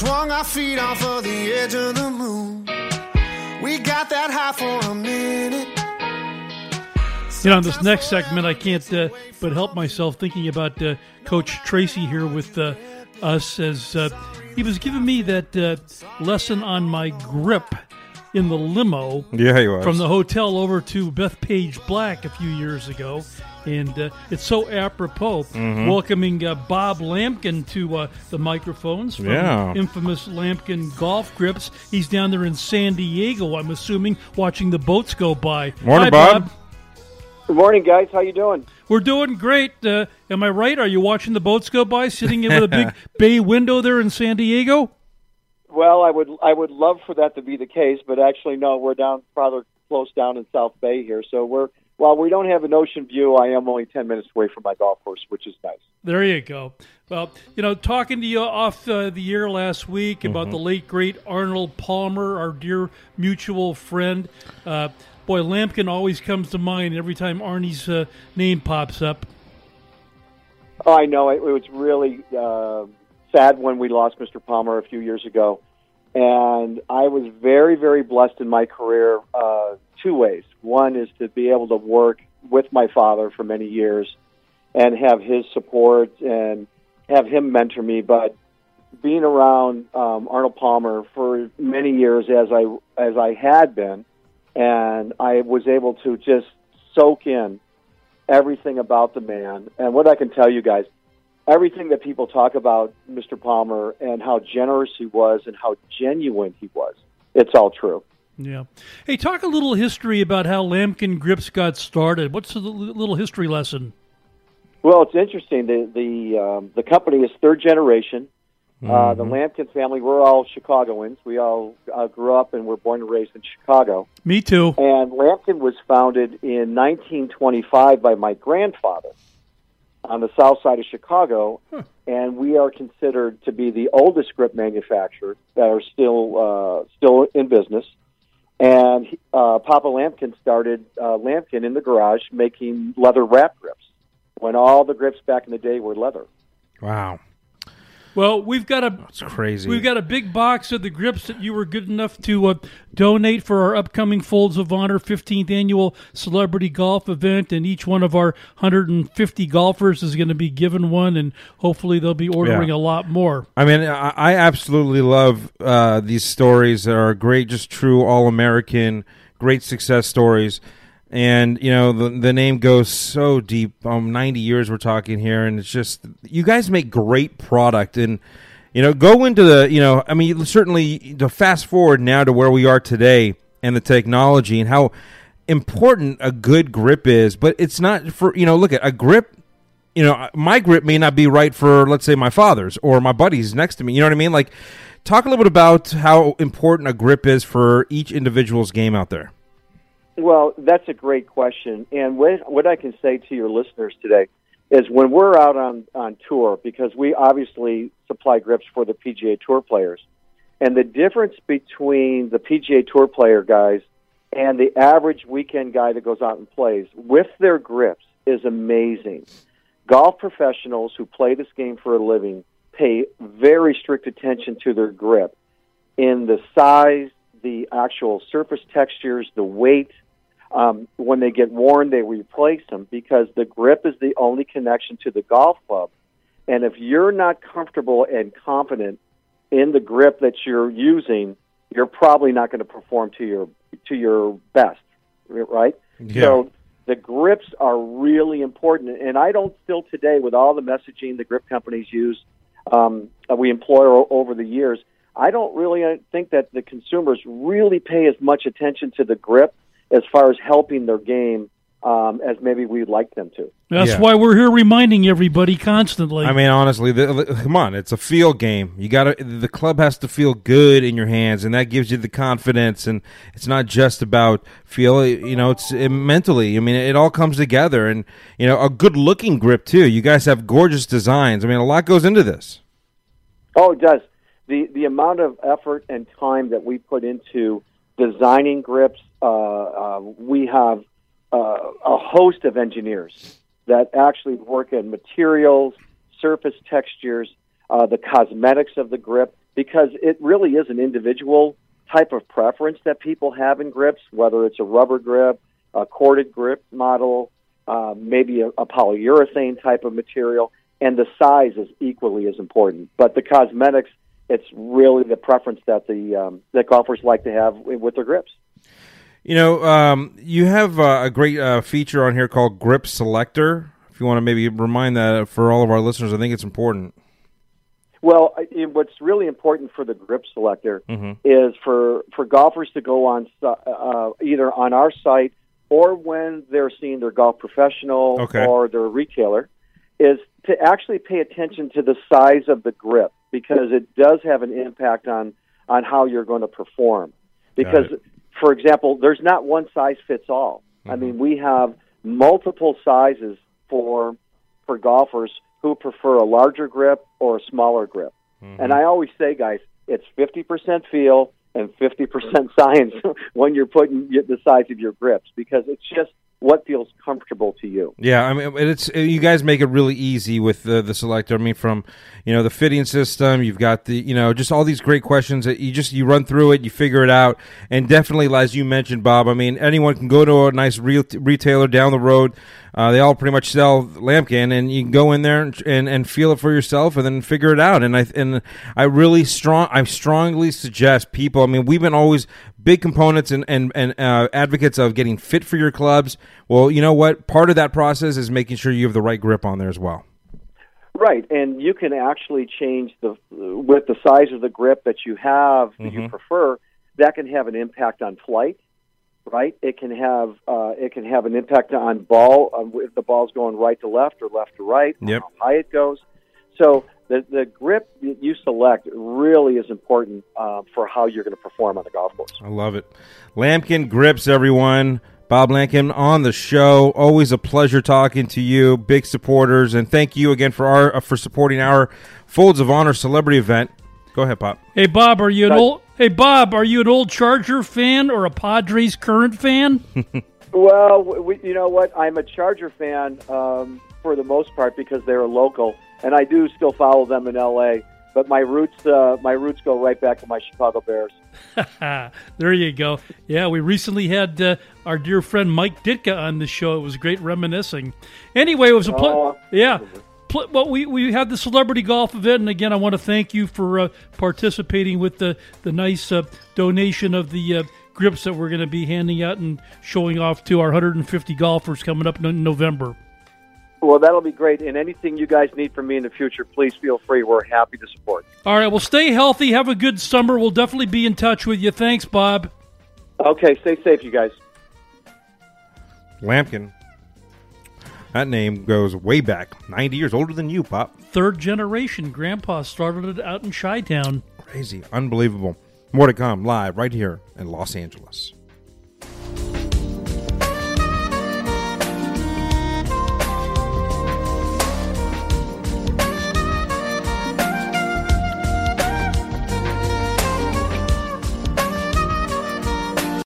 Swung our feet off of the edge of the moon. We got that high for a minute. You know, in this next segment, I can't uh, but help myself thinking about uh, Coach Tracy here with uh, us as uh, he was giving me that uh, lesson on my grip in the limo Yeah, he was. from the hotel over to Bethpage Black a few years ago. And uh, it's so apropos Mm-hmm. welcoming uh, Bob Lamkin to uh, the microphones from Yeah. infamous Lamkin Golf Grips. He's down there in San Diego, I'm assuming, watching the boats go by. Morning, Hi, Bob. Good morning, guys. How you doing? We're doing great. Uh, am I right? Are you watching the boats go by, sitting in with a big bay window there in San Diego? Well, I would I would love for that to be the case, but actually, no. We're down rather close down in South Bay here, so we're while we don't have an ocean view, I am only ten minutes away from my golf course, which is nice. There you go. Well, you know, talking to you off uh, the year last week about the late great Arnold Palmer, our dear mutual friend. Uh, boy, Lamkin always comes to mind every time Arnie's uh, name pops up. Oh, I know. It, it was really uh, sad when we lost Mr. Palmer a few years ago, and I was very, very blessed in my career. Uh, two ways. One is to be able to work with my father for many years, and have his support and have him mentor me. But being around um, Arnold Palmer for many years, as I as I had been, and I was able to just soak in everything about the man. And what I can tell you guys, everything that people talk about Mr. Palmer and how generous he was and how genuine he was, it's all true. Yeah. Hey, talk a little history about how Lamkin Grips got started. What's the little history lesson? Well, it's interesting. The the um, the company is third generation. Uh, the Lamkin family, we're all Chicagoans. We all uh, grew up and were born and raised in Chicago. Me too. And Lamkin was founded in 1925 by my grandfather on the south side of Chicago. And we are considered to be the oldest grip manufacturer that are still uh, still in business. And uh, Papa Lamkin started uh, Lamkin in the garage making leather wrap grips when all the grips back in the day were leather. wow. Well, we've got a It's crazy. We've got a big box of the grips that you were good enough to uh, donate for our upcoming Folds of Honor 15th annual celebrity golf event, and each one of our 150 golfers is going to be given one, and hopefully they'll be ordering Yeah. a lot more. I mean, I, I absolutely love uh, these stories that are great, just true all American, great success stories. And you know the the name goes so deep. Um, ninety years we're talking here, and it's just you guys make great product, and you know go into the you know I mean certainly to fast forward now to where we are today and the technology and how important a good grip is. But it's not for you know look at a grip you know, my grip may not be right for, let's say, my father's or my buddies next to me. You know what I mean? Like, talk a little bit about how important a grip is for each individual's game out there. Well, that's a great question. And what, what I can say to your listeners today is when we're out on, on tour, because we obviously supply grips for the PGA Tour players, and the difference between the PGA Tour player guys and the average weekend guy that goes out and plays with their grips is amazing. Golf professionals who play this game for a living pay very strict attention to their grip in the size, the actual surface textures, the weight. Um, when they get worn, they replace them because the grip is the only connection to the golf club. And if you're not comfortable and confident in the grip that you're using, you're probably not going to perform to your to your best, right? Yeah. So the grips are really important, and I don't still today with all the messaging the grip companies use, um, that we employ over the years. I don't really uh, think that the consumers really pay as much attention to the grip as far as helping their game um, as maybe we'd like them to. That's Yeah. why we're here reminding everybody constantly. I mean, honestly, the, the- come on, it's a feel game. You got to the club has to feel good in your hands, and that gives you the confidence. And it's not just about feel. You know, it's uh, mentally. I mean, it all comes together, and you know, a good looking grip too. You guys have gorgeous designs. I mean, a lot goes into this. Oh, it does. The the amount of effort and time that we put into designing grips, uh, uh, we have uh, a host of engineers that actually work in materials, surface textures, uh, the cosmetics of the grip. because it really is an individual type of preference that people have in grips, whether it's a rubber grip, a corded grip model, uh, maybe a, a polyurethane type of material, and the size is equally as important. But the cosmetics, it's really the preference that the um, that golfers like to have with their grips. You know, um, you have uh, a great uh, feature on here called Grip Selector. If you want to maybe remind that for all of our listeners, I think it's important. Well, what's really important for the grip selector mm-hmm. is for for golfers to go on uh, either on our site or when they're seeing their golf professional okay. or their retailer, is to actually pay attention to the size of the grip because it does have an impact on on how you're going to perform. Because, for example, there's not one size fits all. Mm-hmm. I mean, we have multiple sizes for for golfers who prefer a larger grip or a smaller grip. Mm-hmm. And I always say, guys, it's 50% feel and 50% science when you're putting the size of your grips because it's just what feels comfortable to you. Yeah, I mean, it's you guys make it really easy with the the selector. I mean, from you know the fitting system, you've got the you know just all these great questions that you just you run through it, you figure it out, and definitely as you mentioned, Bob. I mean, anyone can go to a nice real retailer down the road. Uh, they all pretty much sell Lamkin, and you can go in there and, and, and feel it for yourself, and then figure it out. And I and I really strong I strongly suggest people. I mean, we've been always big components and and, and uh, advocates of getting fit for your clubs. Well, you know what? Part of that process is making sure you have the right grip on there as well. Right, and you can actually change the with the size of the grip that you have that mm-hmm. you prefer. That can have an impact on flight right? It can have uh, it can have an impact on ball uh, if the ball's going right to left or left to right. Yep. How high it goes. So the the grip that you select really is important uh, for how you're going to perform on the golf course. I love it. Lamkin grips, everyone. Bob Lamkin on the show. Always a pleasure talking to you. Big supporters, and thank you again for our uh, for supporting our Folds of Honor celebrity event. Go ahead, Pop. Hey, Bob, are you an old? Hey, Bob, are you an old Charger fan or a Padres current fan? well, we, you know what? I'm a Charger fan um, for the most part because they're local, and I do still follow them in L.A. But my roots, uh, my roots go right back to my Chicago Bears. there you go. Yeah, we recently had uh, our dear friend Mike Ditka on the show. It was great reminiscing. Anyway, it was a pleasure. Oh, yeah well, we, we had the celebrity golf event, and again, I want to thank you for uh, participating with the the nice uh, donation of the uh, grips that we're going to be handing out and showing off to our 150 golfers coming up in November. Well, that'll be great. And anything you guys need from me in the future, please feel free. We're happy to support. All right. Well, stay healthy. Have a good summer. We'll definitely be in touch with you. Thanks, Bob. Okay. Stay safe, you guys. Lamkin. That name goes way back. 90 years older than you, Pop. Third generation. Grandpa started it out in Chi Town. Crazy. Unbelievable. More to come live right here in Los Angeles.